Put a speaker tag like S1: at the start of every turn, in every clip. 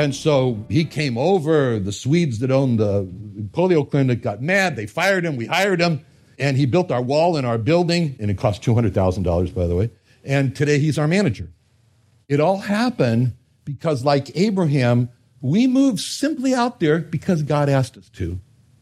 S1: And so he came over. The Swedes that owned the polio clinic got mad. They fired him. We hired him. And he built our wall in our building. And it cost $200,000, by the way. And today he's our manager. It all happened because, like Abraham, we moved simply out there because God asked us to,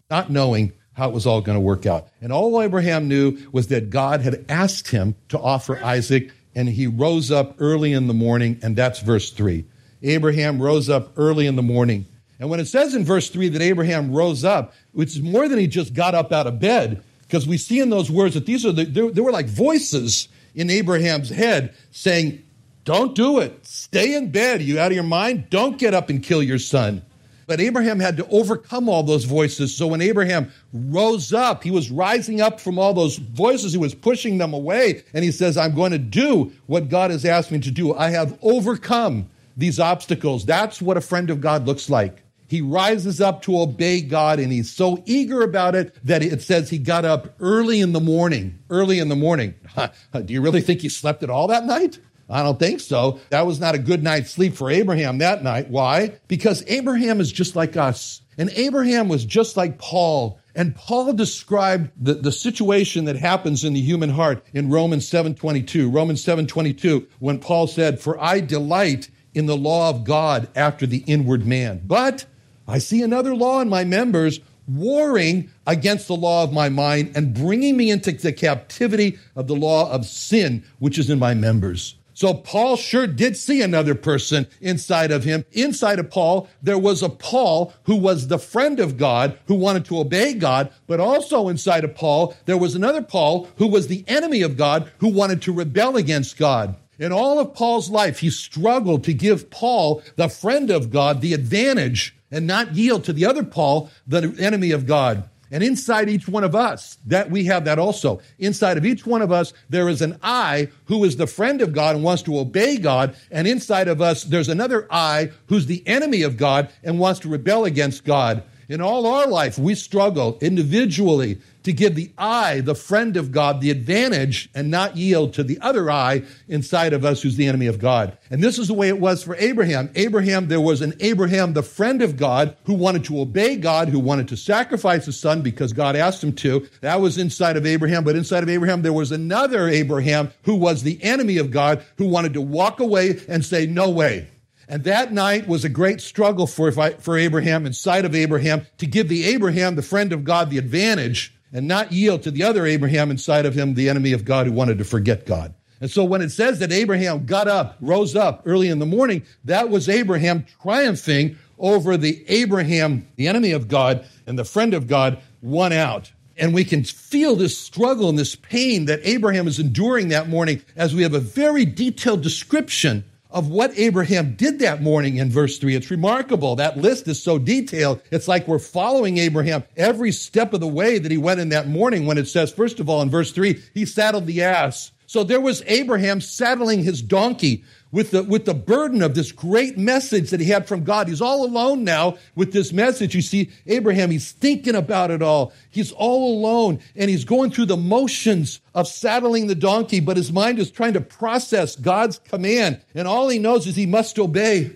S1: not knowing how it was all going to work out. And all Abraham knew was that God had asked him to offer Isaac, and he rose up early in the morning, and that's verse 3. Abraham rose up early in the morning. And when it says in verse 3 that Abraham rose up, it's more than he just got up out of bed, because we see in those words that these are the, there were like voices in Abraham's head saying, Don't do it. Stay in bed. Are you out of your mind? Don't get up and kill your son. But Abraham had to overcome all those voices. So when Abraham rose up, he was rising up from all those voices. He was pushing them away. And he says, I'm going to do what God has asked me to do. I have overcome these obstacles. That's what a friend of God looks like. He rises up to obey God and he's so eager about it that it says he got up early in the morning. Early in the morning. Do you really think he slept at all that night? I don't think so. That was not a good night's sleep for Abraham that night. Why? Because Abraham is just like us. And Abraham was just like Paul. And Paul described the, the situation that happens in the human heart in Romans 7.22. Romans 7.22, when Paul said, For I delight in the law of God after the inward man. But I see another law in my members warring against the law of my mind and bringing me into the captivity of the law of sin, which is in my members. So Paul sure did see another person inside of him. Inside of Paul, there was a Paul who was the friend of God, who wanted to obey God, but also inside of Paul, there was another Paul who was the enemy of God, who wanted to rebel against God. In all of Paul's life, he struggled to give Paul, the friend of God, the advantage and not yield to the other Paul, the enemy of God. And inside each one of us, that we have that also. Inside of each one of us, there is an I who is the friend of God and wants to obey God. And inside of us, there's another I who's the enemy of God and wants to rebel against God. In all our life, we struggle individually to give the I, the friend of God, the advantage and not yield to the other I inside of us who's the enemy of God. And this is the way it was for Abraham. Abraham, there was an Abraham, the friend of God, who wanted to obey God, who wanted to sacrifice his son because God asked him to. That was inside of Abraham. But inside of Abraham, there was another Abraham who was the enemy of God, who wanted to walk away and say, no way. And that night was a great struggle for, for Abraham, inside of Abraham, to give the Abraham, the friend of God, the advantage and not yield to the other Abraham inside of him, the enemy of God who wanted to forget God. And so when it says that Abraham got up, rose up early in the morning, that was Abraham triumphing over the Abraham, the enemy of God and the friend of God, won out. And we can feel this struggle and this pain that Abraham is enduring that morning as we have a very detailed description of what Abraham did that morning in verse 3. It's remarkable. That list is so detailed. It's like we're following Abraham every step of the way that he went in that morning when it says, first of all, in verse 3, he saddled the ass. So there was Abraham saddling his donkey with the, with the burden of this great message that he had from God. He's all alone now with this message. You see, Abraham, he's thinking about it all. He's all alone and he's going through the motions of saddling the donkey, but his mind is trying to process God's command. And all he knows is he must obey.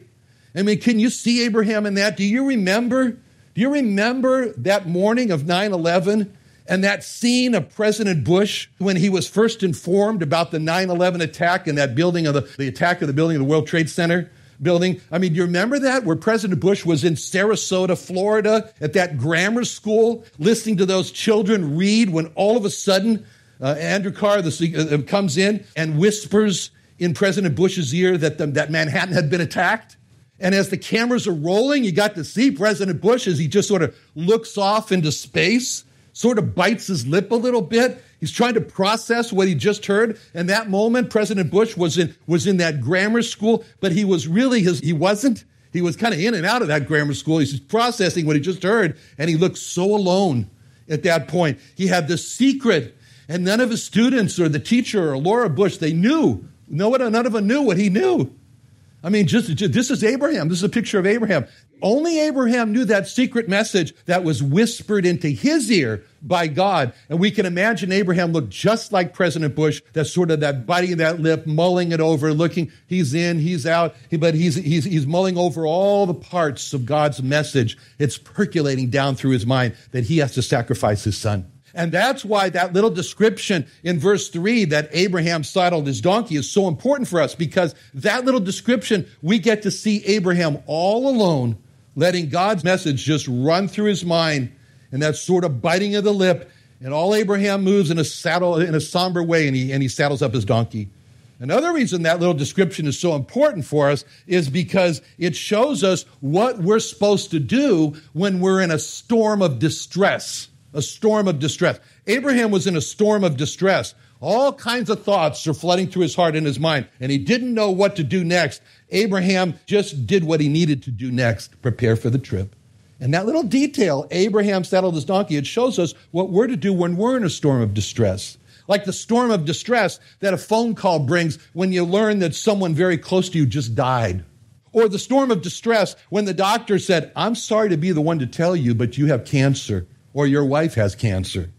S1: I mean, can you see Abraham in that? Do you remember? Do you remember that morning of 9 11? And that scene of President Bush when he was first informed about the 9 11 attack and that building of the, the attack of the building of the World Trade Center. building. I mean, do you remember that where President Bush was in Sarasota, Florida, at that grammar school, listening to those children read when all of a sudden uh, Andrew Card the, uh, comes in and whispers in President Bush's ear that, the, that Manhattan had been attacked? And as the cameras are rolling, you got to see President Bush as he just sort of looks off into space, sort of bites his lip a little bit. He's trying to process what he just heard. And that moment, President Bush was in, was in that grammar school, but he was really his, he wasn't. He was kind of in and out of that grammar school. He's processing what he just heard, and he looked so alone at that point. He had this secret, and none of his students or the teacher or Laura Bush, they knew. No one, none of them knew what he knew. I mean, just, just, this is Abraham. This is a picture of Abraham. Only Abraham knew that secret message that was whispered into his ear by God. And we can imagine Abraham looked just like President Bush, that sort of that biting that lip, mulling it over, looking, he's in, he's out, but he's, he's, he's mulling over all the parts of God's message. It's percolating down through his mind that he has to sacrifice his son. And that's why that little description in verse 3 that Abraham saddled his donkey is so important for us because that little description, we get to see Abraham all alone, letting God's message just run through his mind and that sort of biting of the lip. And all Abraham moves in a saddle in a somber way and he, and he saddles up his donkey. Another reason that little description is so important for us is because it shows us what we're supposed to do when we're in a storm of distress a storm of distress. Abraham was in a storm of distress. All kinds of thoughts are flooding through his heart and his mind, and he didn't know what to do next. Abraham just did what he needed to do next prepare for the trip. And that little detail, Abraham saddled his donkey, it shows us what we're to do when we're in a storm of distress. Like the storm of distress that a phone call brings when you learn that someone very close to you just died. Or the storm of distress when the doctor said, I'm sorry to be the one to tell you, but you have cancer or your wife has cancer,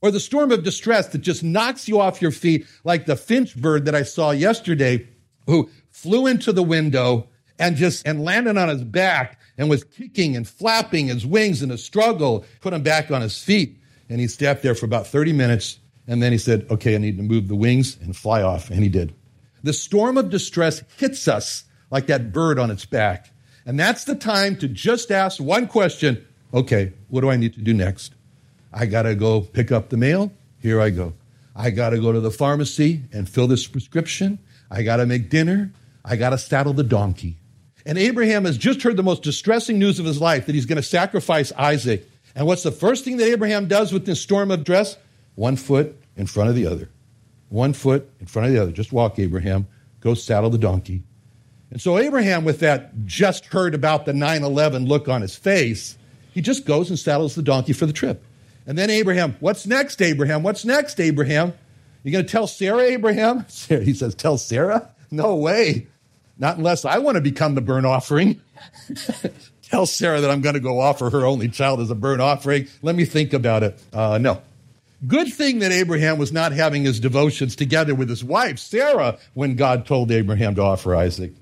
S1: or the storm of distress that just knocks you off your feet, like the finch bird that I saw yesterday, who flew into the window and just and landed on his back and was kicking and flapping his wings in a struggle, put him back on his feet. And he stepped there for about 30 minutes. And then he said, Okay, I need to move the wings and fly off. And he did. The storm of distress hits us like that bird on its back. And that's the time to just ask one question Okay, what do I need to do next? I got to go pick up the mail. Here I go. I got to go to the pharmacy and fill this prescription. I got to make dinner. I got to saddle the donkey. And Abraham has just heard the most distressing news of his life that he's going to sacrifice Isaac. And what's the first thing that Abraham does with this storm of dress? One foot in front of the other. One foot in front of the other. Just walk, Abraham. Go saddle the donkey. And so Abraham, with that just heard about the 9 11 look on his face, he just goes and saddles the donkey for the trip. And then Abraham, what's next, Abraham? What's next, Abraham? You going to tell Sarah, Abraham? He says, tell Sarah? No way. Not unless I want to become the burnt offering. tell Sarah that I'm going to go offer her only child as a burnt offering. Let me think about it. Uh, no. Good thing that Abraham was not having his devotions together with his wife, Sarah, when God told Abraham to offer Isaac.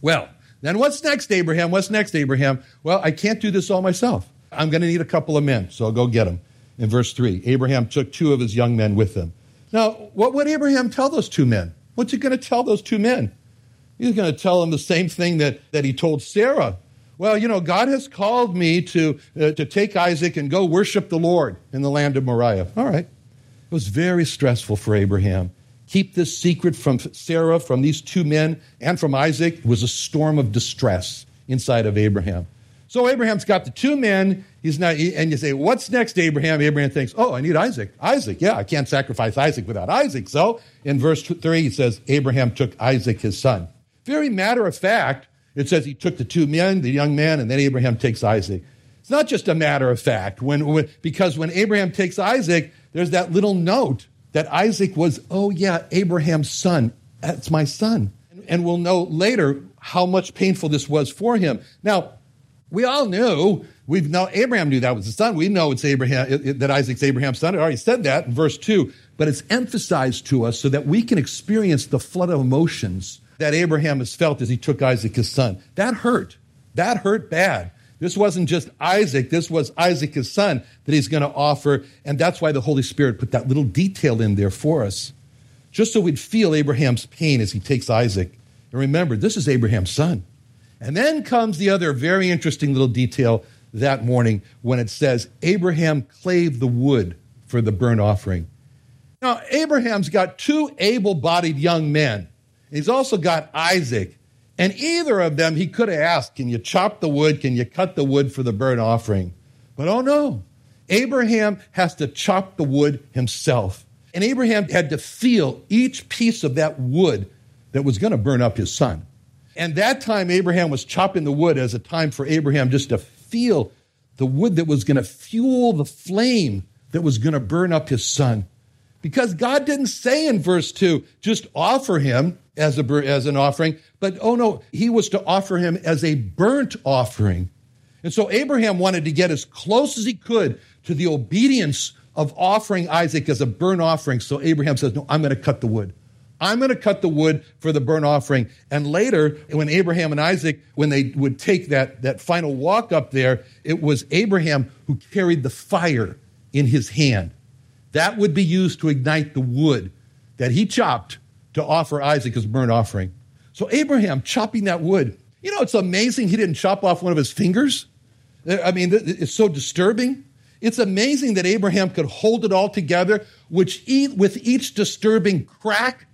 S1: Well, then what's next, Abraham? What's next, Abraham? Well, I can't do this all myself. I'm going to need a couple of men, so I'll go get them. In verse 3, Abraham took two of his young men with him. Now, what would Abraham tell those two men? What's he going to tell those two men? He's going to tell them the same thing that, that he told Sarah. Well, you know, God has called me to, uh, to take Isaac and go worship the Lord in the land of Moriah. All right. It was very stressful for Abraham keep this secret from Sarah, from these two men, and from Isaac It was a storm of distress inside of Abraham. So Abraham's got the two men. He's not, and you say, "What's next, Abraham?" Abraham thinks, "Oh, I need Isaac. Isaac, yeah, I can't sacrifice Isaac without Isaac." So in verse three, he says, "Abraham took Isaac, his son." Very matter of fact, it says he took the two men, the young man, and then Abraham takes Isaac. It's not just a matter of fact, when, when because when Abraham takes Isaac, there's that little note that Isaac was, oh, yeah, Abraham's son. That's my son. And we'll know later how much painful this was for him. Now, we all knew, we've know Abraham knew that was his son. We know it's Abraham, that Isaac's Abraham's son. It already said that in verse 2, but it's emphasized to us so that we can experience the flood of emotions that Abraham has felt as he took Isaac, his son. That hurt. That hurt bad. This wasn't just Isaac, this was Isaac, his son, that he's going to offer. And that's why the Holy Spirit put that little detail in there for us, just so we'd feel Abraham's pain as he takes Isaac. And remember, this is Abraham's son. And then comes the other very interesting little detail that morning when it says Abraham clave the wood for the burnt offering. Now, Abraham's got two able bodied young men. He's also got Isaac. And either of them, he could have asked, Can you chop the wood? Can you cut the wood for the burnt offering? But oh no, Abraham has to chop the wood himself. And Abraham had to feel each piece of that wood that was going to burn up his son. And that time, Abraham was chopping the wood as a time for Abraham just to feel the wood that was going to fuel the flame that was going to burn up his son. Because God didn't say in verse 2, just offer him as, a, as an offering, but oh no, he was to offer him as a burnt offering. And so Abraham wanted to get as close as he could to the obedience of offering Isaac as a burnt offering. So Abraham says, No, I'm going to cut the wood. I'm going to cut the wood for the burnt offering. And later, when Abraham and Isaac, when they would take that, that final walk up there, it was Abraham who carried the fire in his hand. That would be used to ignite the wood that he chopped to offer Isaac as burnt offering. So Abraham chopping that wood. You know, it's amazing he didn't chop off one of his fingers. Uh, I mean, it's so disturbing. It's amazing that Abraham could hold it all together, which with each disturbing crack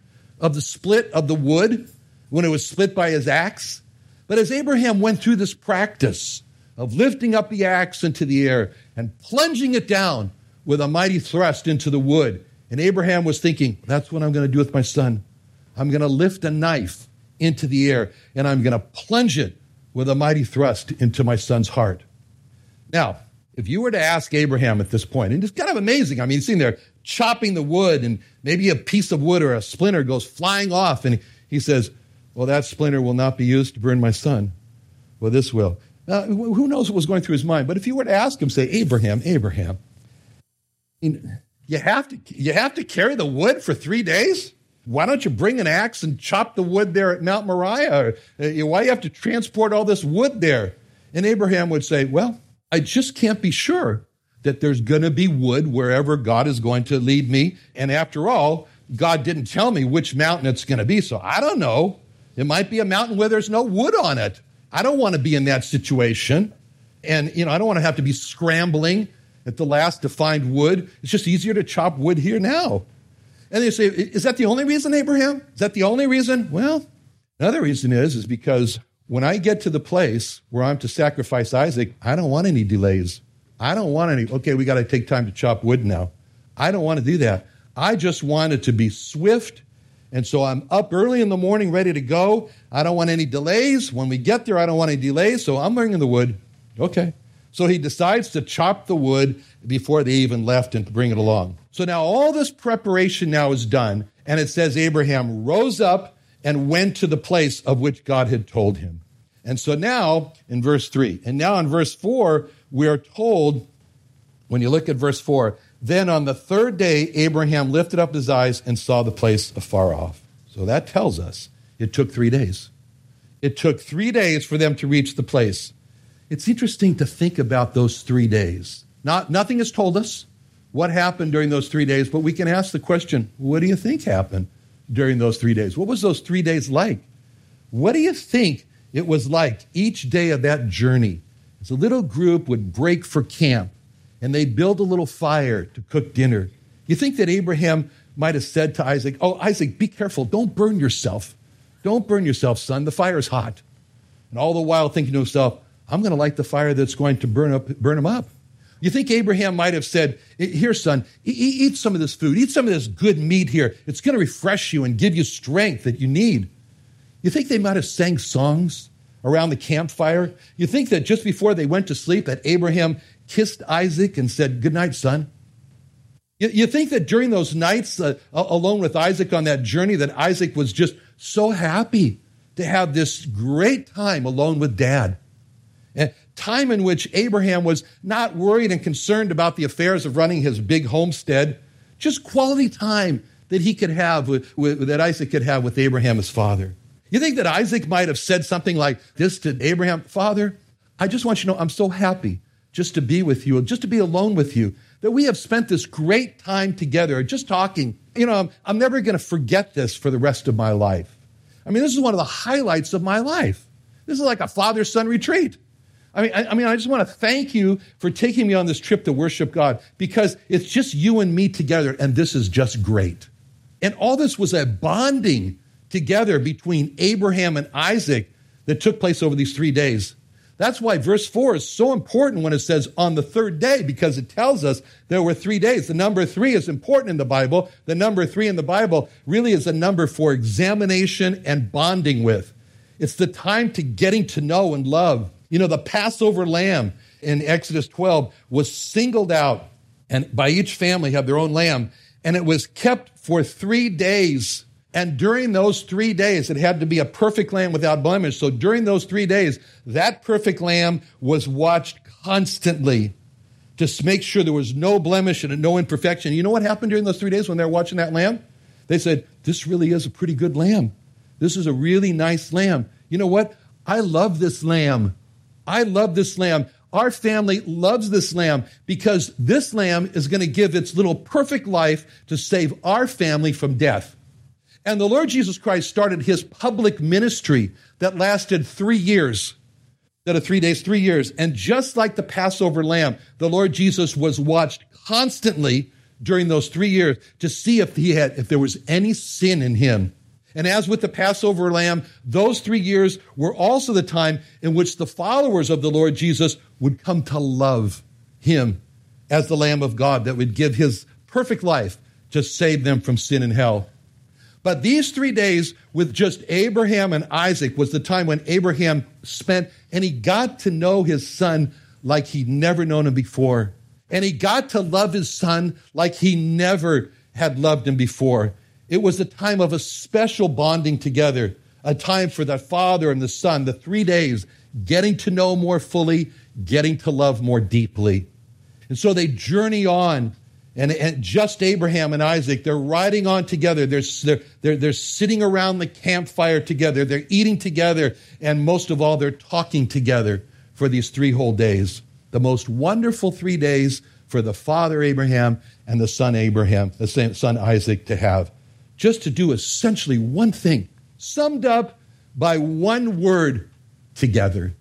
S1: of the split of the wood when it was split by his axe. But as Abraham went through this practice of lifting up the axe into the air and plunging it down with a mighty thrust into the wood, and Abraham was thinking, that's what I'm going to do with my son. I'm going to lift a knife into the air and I'm going to plunge it with a mighty thrust into my son's heart. Now, if you were to ask Abraham at this point, and it's kind of amazing. I mean, sitting there chopping the wood, and maybe a piece of wood or a splinter goes flying off, and he says, Well, that splinter will not be used to burn my son. Well, this will. Now, who knows what was going through his mind? But if you were to ask him, say, Abraham, Abraham, you have to, you have to carry the wood for three days? Why don't you bring an axe and chop the wood there at Mount Moriah? Or, uh, why do you have to transport all this wood there? And Abraham would say, Well, I just can't be sure that there's going to be wood wherever God is going to lead me. And after all, God didn't tell me which mountain it's going to be, so I don't know. It might be a mountain where there's no wood on it. I don't want to be in that situation. And, you know, I don't want to have to be scrambling at the last to find wood. It's just easier to chop wood here now. And they say, is that the only reason, Abraham? Is that the only reason? Well, another reason is, is because when I get to the place where I'm to sacrifice Isaac, I don't want any delays. I don't want any, okay, we got to take time to chop wood now. I don't want to do that. I just want it to be swift. And so I'm up early in the morning, ready to go. I don't want any delays. When we get there, I don't want any delays. So I'm bringing the wood. Okay. So he decides to chop the wood before they even left and bring it along. So now all this preparation now is done. And it says Abraham rose up and went to the place of which God had told him. And so now in verse 3, and now in verse 4, we are told, when you look at verse 4, then on the third day, Abraham lifted up his eyes and saw the place afar off. So that tells us it took three days. It took three days for them to reach the place. It's interesting to think about those three days. Not, nothing has told us what happened during those three days, but we can ask the question what do you think happened during those three days? What was those three days like? What do you think it was like each day of that journey as a little group would break for camp and they'd build a little fire to cook dinner. You think that Abraham might have said to Isaac, Oh, Isaac, be careful. Don't burn yourself. Don't burn yourself, son. The fire's hot. And all the while thinking to himself, I'm going to light the fire that's going to burn, up, burn him up. You think Abraham might have said, Here, son, eat some of this food, eat some of this good meat here. It's going to refresh you and give you strength that you need. You think they might have sang songs around the campfire? You think that just before they went to sleep that Abraham kissed Isaac and said, Good night, son? You, you think that during those nights uh, alone with Isaac on that journey that Isaac was just so happy to have this great time alone with dad? And time in which Abraham was not worried and concerned about the affairs of running his big homestead, just quality time that he could have with, with, that Isaac could have with Abraham, his father. You think that Isaac might have said something like this to Abraham? Father, I just want you to know I'm so happy just to be with you, just to be alone with you, that we have spent this great time together, just talking. You know, I'm, I'm never going to forget this for the rest of my life. I mean, this is one of the highlights of my life. This is like a father son retreat. I mean, I, I, mean, I just want to thank you for taking me on this trip to worship God because it's just you and me together, and this is just great. And all this was a bonding together between Abraham and Isaac that took place over these three days. That's why verse 4 is so important when it says on the third day, because it tells us there were three days. The number three is important in the Bible. The number three in the Bible really is a number for examination and bonding with. It's the time to getting to know and love. You know, the Passover lamb in Exodus 12 was singled out, and by each family have their own lamb, and it was kept for three days and during those three days, it had to be a perfect lamb without blemish. So during those three days, that perfect lamb was watched constantly to make sure there was no blemish and no imperfection. You know what happened during those three days when they were watching that lamb? They said, This really is a pretty good lamb. This is a really nice lamb. You know what? I love this lamb. I love this lamb. Our family loves this lamb because this lamb is going to give its little perfect life to save our family from death. And the Lord Jesus Christ started his public ministry that lasted three years. That of three days, three years. And just like the Passover lamb, the Lord Jesus was watched constantly during those three years to see if he had, if there was any sin in him. And as with the Passover lamb, those three years were also the time in which the followers of the Lord Jesus would come to love him as the Lamb of God that would give his perfect life to save them from sin and hell. But these three days with just Abraham and Isaac was the time when Abraham spent, and he got to know his son like he'd never known him before. And he got to love his son like he never had loved him before. It was a time of a special bonding together, a time for the father and the son, the three days, getting to know more fully, getting to love more deeply. And so they journey on and, and, just Abraham and Isaac, they're riding on together. They're, they're, they're, they're sitting around the campfire together. They're eating together. And most of all, they're talking together for these three whole days. The most wonderful three days for the father Abraham and the son Abraham, the son Isaac to have. Just to do essentially one thing, summed up by one word together.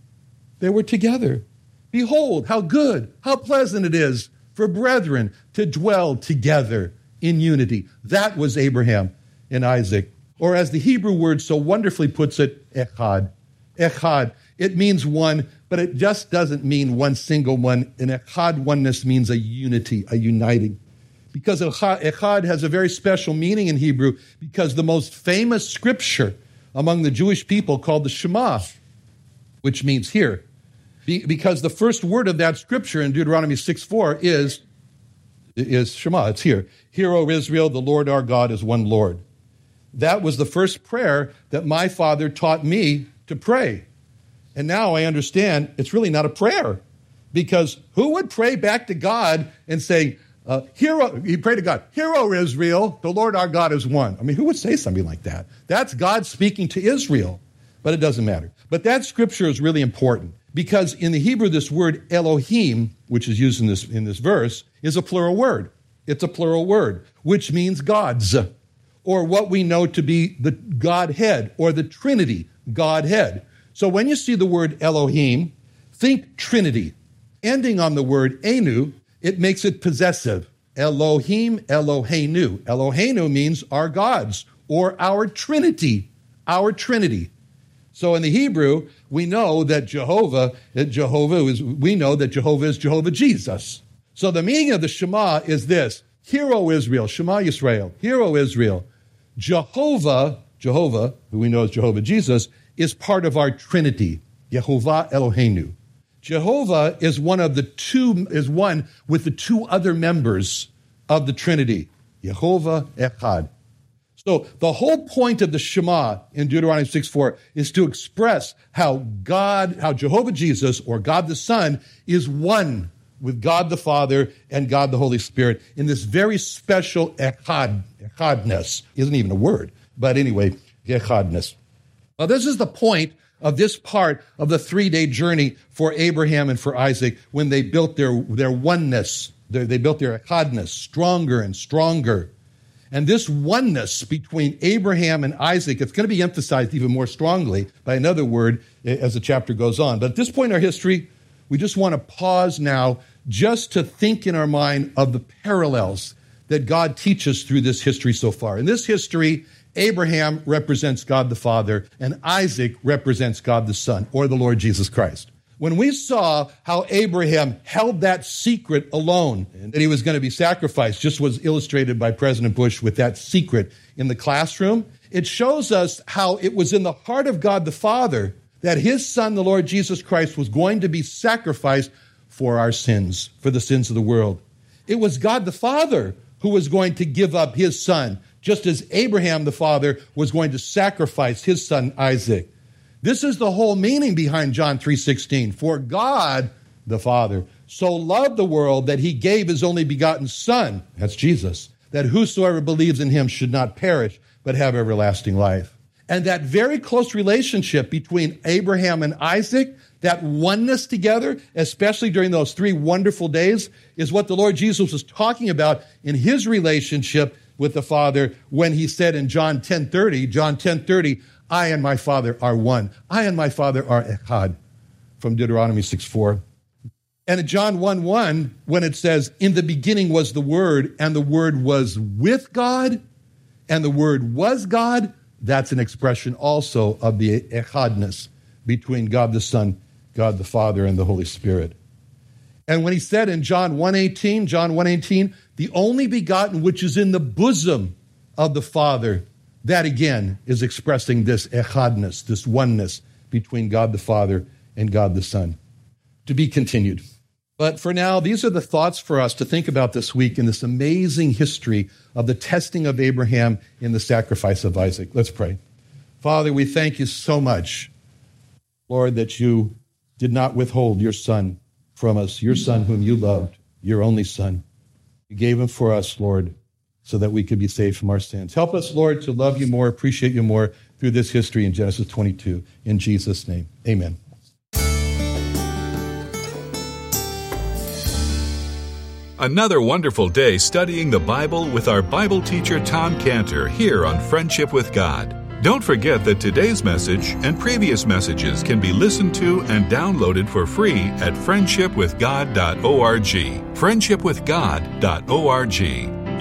S1: They were together. Behold, how good, how pleasant it is for brethren to dwell together in unity. That was Abraham and Isaac. Or as the Hebrew word so wonderfully puts it, echad. Echad. It means one, but it just doesn't mean one single one. An echad oneness means a unity, a uniting. Because echad has a very special meaning in Hebrew, because the most famous scripture among the Jewish people called the Shema, which means here, because the first word of that scripture in Deuteronomy 6 4 is, is Shema. It's here. Hear, O Israel, the Lord our God is one Lord. That was the first prayer that my father taught me to pray. And now I understand it's really not a prayer. Because who would pray back to God and say, uh, Hero, he prayed to God, Hear, O Israel, the Lord our God is one. I mean, who would say something like that? That's God speaking to Israel, but it doesn't matter. But that scripture is really important because in the Hebrew, this word Elohim, which is used in this, in this verse, is a plural word. It's a plural word, which means gods, or what we know to be the Godhead or the Trinity, Godhead. So when you see the word Elohim, think Trinity. Ending on the word Enu, it makes it possessive. Elohim, Eloheinu. Eloheinu means our gods or our Trinity, our Trinity. So in the Hebrew, we know that Jehovah, Jehovah is, we know that Jehovah is Jehovah Jesus. So the meaning of the Shema is this Hear, O Israel, Shema Yisrael, Hear, O Israel. Jehovah, Jehovah, who we know as Jehovah Jesus, is part of our Trinity, Yehovah Eloheinu. Jehovah is one of the two, is one with the two other members of the Trinity, Yehovah Echad. So the whole point of the Shema in Deuteronomy 6 4 is to express how God, how Jehovah Jesus or God the Son is one with God the Father and God the Holy Spirit in this very special echad, echadness. Isn't even a word, but anyway, echadness. Now this is the point of this part of the three day journey for Abraham and for Isaac when they built their, their oneness. They built their echadness stronger and stronger. And this oneness between Abraham and Isaac, it's going to be emphasized even more strongly by another word eh, as the chapter goes on. But at this point in our history, we just want to pause now just to think in our mind of the parallels that God teaches through this history so far. In this history, Abraham represents God the Father, and Isaac represents God the Son, or the Lord Jesus Christ. When we saw how Abraham held that secret alone, that he was going to be sacrificed, just was illustrated by President Bush with that secret in the classroom, it shows us how it was in the heart of God the Father that his Son, the Lord Jesus Christ, was going to be sacrificed for our sins, for the sins of the world. It was God the Father who was going to give up his Son just as Abraham the father was going to sacrifice his son Isaac. This is the whole meaning behind John 3:16. For God the Father so loved the world that he gave his only begotten son, that's Jesus, that whosoever believes in him should not perish but have everlasting life. And that very close relationship between Abraham and Isaac, that oneness together, especially during those three wonderful days, is what the Lord Jesus was talking about in his relationship with the Father when he said in John 10:30, John 10:30, I and my Father are one. I and my Father are echad from Deuteronomy 6:4. And in John 1 1, when it says, In the beginning was the Word, and the Word was with God, and the Word was God, that's an expression also of the echadness between God the Son, God the Father, and the Holy Spirit. And when he said in John 1:18, John 1:18, the only begotten which is in the bosom of the Father, that again is expressing this echadness, this oneness between God the Father and God the Son. To be continued. But for now, these are the thoughts for us to think about this week in this amazing history of the testing of Abraham in the sacrifice of Isaac. Let's pray. Father, we thank you so much, Lord, that you did not withhold your son from us, your son whom you loved, your only son. You gave him for us, Lord, so that we could be saved from our sins. Help us, Lord, to love you more, appreciate you more through this history in Genesis 22. In Jesus' name, amen.
S2: Another wonderful day studying the Bible with our Bible teacher Tom Cantor here on Friendship with God. Don't forget that today's message and previous messages can be listened to and downloaded for free at friendshipwithgod.org. Friendshipwithgod.org.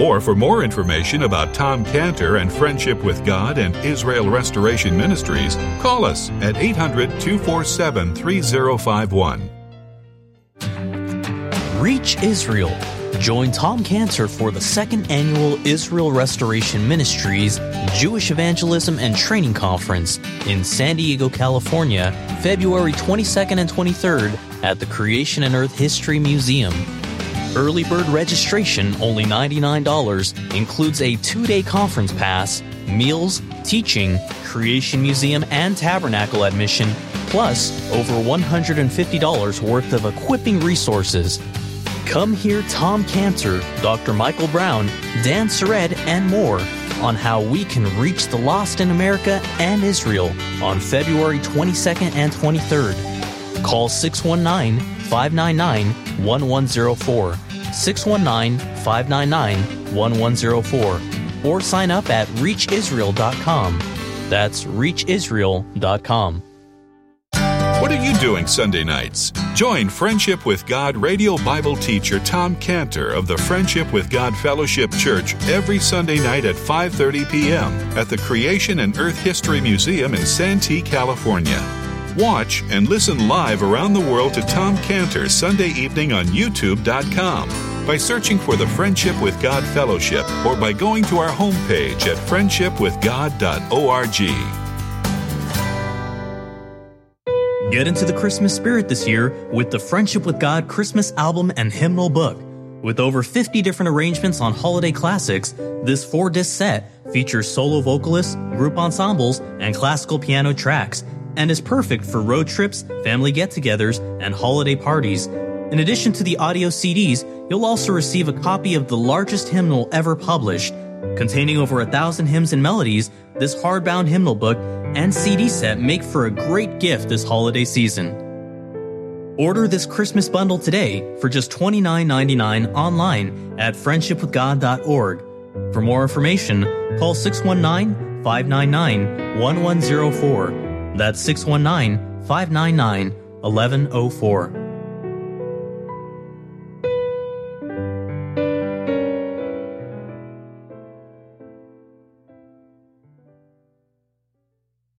S2: Or for more information about Tom Cantor and Friendship with God and Israel Restoration Ministries, call us at 800 247 3051.
S3: Reach Israel. Join Tom Cantor for the second annual Israel Restoration Ministries Jewish Evangelism and Training Conference in San Diego, California, February 22nd and 23rd at the Creation and Earth History Museum. Early bird registration, only $99, includes a two day conference pass, meals, teaching, Creation Museum, and Tabernacle admission, plus over $150 worth of equipping resources. Come hear Tom Cantor, Dr. Michael Brown, Dan Sered, and more on how we can reach the lost in America and Israel on February 22nd and 23rd. Call 619 599 1104. 619 599 1104 or sign up at reachisrael.com. That's reachisrael.com.
S2: What are you doing Sunday nights? Join Friendship with God radio Bible teacher Tom Cantor of the Friendship with God Fellowship Church every Sunday night at 5:30 p.m. at the Creation and Earth History Museum in Santee, California. Watch and listen live around the world to Tom Cantor Sunday evening on youtube.com. by searching for the Friendship with God Fellowship or by going to our homepage at friendshipwithgod.org.
S3: Get into the Christmas spirit this year with the Friendship with God Christmas album and hymnal book. With over 50 different arrangements on holiday classics, this four disc set features solo vocalists, group ensembles, and classical piano tracks, and is perfect for road trips, family get togethers, and holiday parties. In addition to the audio CDs, you'll also receive a copy of the largest hymnal ever published. Containing over a thousand hymns and melodies, this hardbound hymnal book and CD set make for a great gift this holiday season. Order this Christmas bundle today for just $29.99 online at friendshipwithgod.org. For more information, call 619 599 1104. That's 619 599 1104.